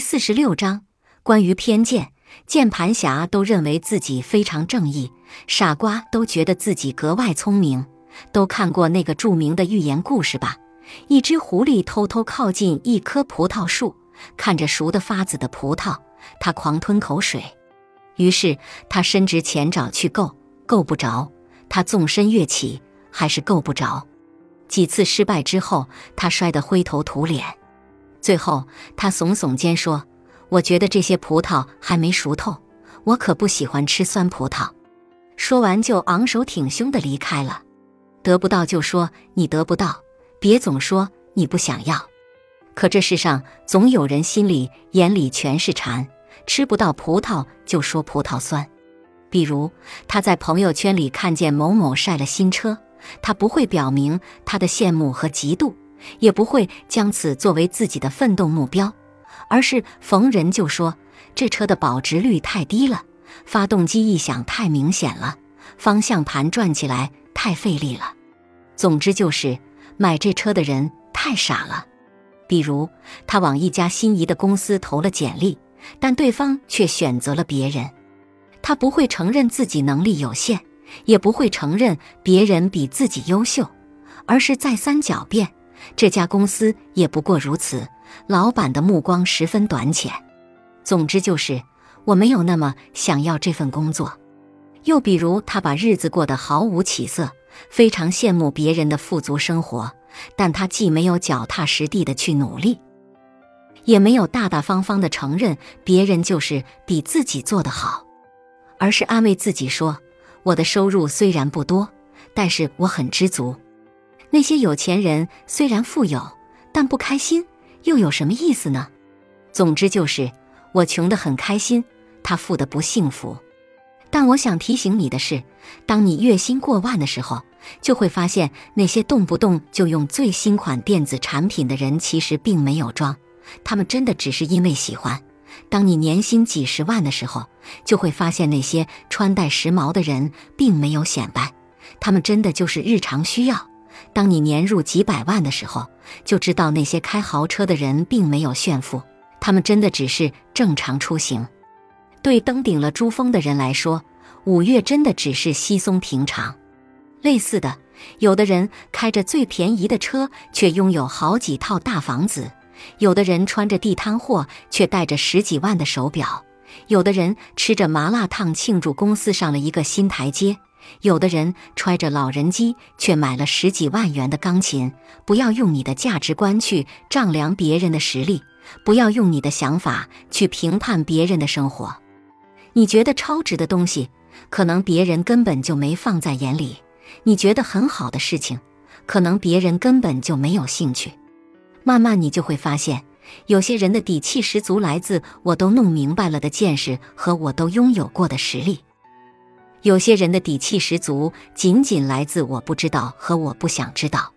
四十六章关于偏见。键盘侠都认为自己非常正义，傻瓜都觉得自己格外聪明。都看过那个著名的寓言故事吧？一只狐狸偷偷靠近一棵葡萄树，看着熟得发紫的葡萄，它狂吞口水。于是他伸直前爪去够，够不着；他纵身跃起，还是够不着。几次失败之后，他摔得灰头土脸。最后，他耸耸肩说：“我觉得这些葡萄还没熟透，我可不喜欢吃酸葡萄。”说完，就昂首挺胸地离开了。得不到就说你得不到，别总说你不想要。可这世上总有人心里眼里全是馋，吃不到葡萄就说葡萄酸。比如他在朋友圈里看见某某晒了新车，他不会表明他的羡慕和嫉妒，也不会将此作为自己的奋斗目标，而是逢人就说这车的保值率太低了，发动机异响太明显了，方向盘转起来。太费力了，总之就是买这车的人太傻了。比如他往一家心仪的公司投了简历，但对方却选择了别人，他不会承认自己能力有限，也不会承认别人比自己优秀，而是再三狡辩，这家公司也不过如此，老板的目光十分短浅。总之就是我没有那么想要这份工作。又比如，他把日子过得毫无起色，非常羡慕别人的富足生活，但他既没有脚踏实地的去努力，也没有大大方方的承认别人就是比自己做得好，而是安慰自己说：“我的收入虽然不多，但是我很知足。那些有钱人虽然富有，但不开心，又有什么意思呢？总之就是我穷得很开心，他富得不幸福。”但我想提醒你的是，当你月薪过万的时候，就会发现那些动不动就用最新款电子产品的人，其实并没有装，他们真的只是因为喜欢。当你年薪几十万的时候，就会发现那些穿戴时髦的人并没有显摆，他们真的就是日常需要。当你年入几百万的时候，就知道那些开豪车的人并没有炫富，他们真的只是正常出行。对登顶了珠峰的人来说，五月真的只是稀松平常。类似的，有的人开着最便宜的车，却拥有好几套大房子；有的人穿着地摊货，却戴着十几万的手表；有的人吃着麻辣烫庆祝公司上了一个新台阶；有的人揣着老人机，却买了十几万元的钢琴。不要用你的价值观去丈量别人的实力，不要用你的想法去评判别人的生活。你觉得超值的东西，可能别人根本就没放在眼里；你觉得很好的事情，可能别人根本就没有兴趣。慢慢你就会发现，有些人的底气十足来自“我都弄明白了”的见识和我都拥有过的实力；有些人的底气十足仅仅来自“我不知道”和“我不想知道”。